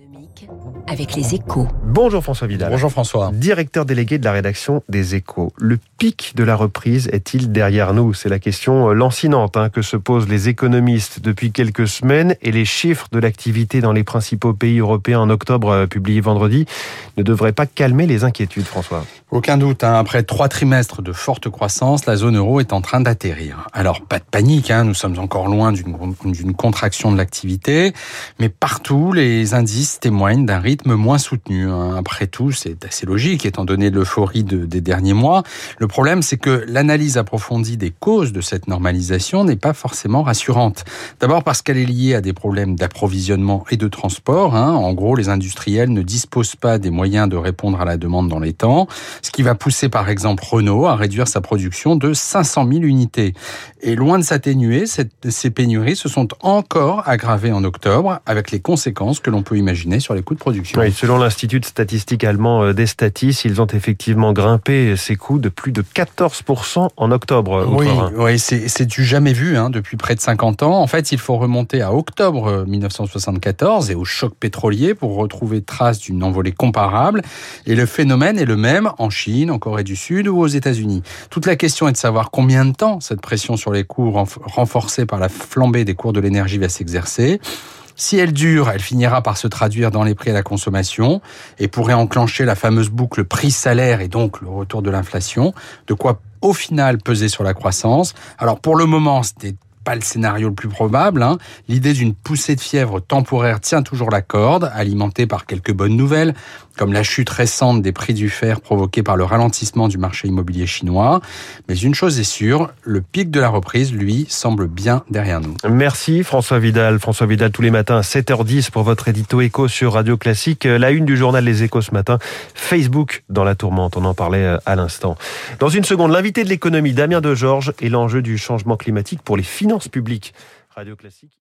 économique avec les échos. Bonjour François Vidal. Bonjour François. Directeur délégué de la rédaction des échos. Le pic de la reprise est-il derrière nous? C'est la question lancinante hein, que se posent les économistes depuis quelques semaines et les chiffres de l'activité dans les principaux pays européens en octobre euh, publiés vendredi ne devraient pas calmer les inquiétudes François. Aucun doute, hein. après trois trimestres de forte croissance, la zone euro est en train d'atterrir. Alors pas de panique, hein. nous sommes encore loin d'une contraction de l'activité, mais partout les indices témoignent d'un rythme moins soutenu. Hein. Après tout, c'est assez logique étant donné l'euphorie de, des derniers mois. Le problème, c'est que l'analyse approfondie des causes de cette normalisation n'est pas forcément rassurante. D'abord parce qu'elle est liée à des problèmes d'approvisionnement et de transport. Hein. En gros, les industriels ne disposent pas des moyens de répondre à la demande dans les temps ce qui va pousser par exemple Renault à réduire sa production de 500 000 unités. Et loin de s'atténuer, ces pénuries se sont encore aggravées en octobre avec les conséquences que l'on peut imaginer sur les coûts de production. Oui, selon l'Institut statistique allemand euh, Destatis, ils ont effectivement grimpé ces coûts de plus de 14% en octobre. Oui, oui c'est du jamais vu hein, depuis près de 50 ans. En fait, il faut remonter à octobre 1974 et au choc pétrolier pour retrouver trace d'une envolée comparable. Et le phénomène est le même en Chine, en Corée du Sud ou aux États-Unis. Toute la question est de savoir combien de temps cette pression sur les cours renforcée par la flambée des cours de l'énergie va s'exercer. Si elle dure, elle finira par se traduire dans les prix à la consommation et pourrait enclencher la fameuse boucle prix-salaire et donc le retour de l'inflation, de quoi au final peser sur la croissance. Alors pour le moment, c'était pas le scénario le plus probable. Hein. L'idée d'une poussée de fièvre temporaire tient toujours la corde, alimentée par quelques bonnes nouvelles, comme la chute récente des prix du fer provoquée par le ralentissement du marché immobilier chinois. Mais une chose est sûre, le pic de la reprise, lui, semble bien derrière nous. Merci François Vidal. François Vidal tous les matins à 7h10 pour votre édito écho sur Radio Classique. La une du journal Les Échos ce matin, Facebook dans la tourmente, on en parlait euh, à l'instant. Dans une seconde, l'invité de l'économie, Damien De Georges, et l'enjeu du changement climatique pour les finances publiques. Radio Classique.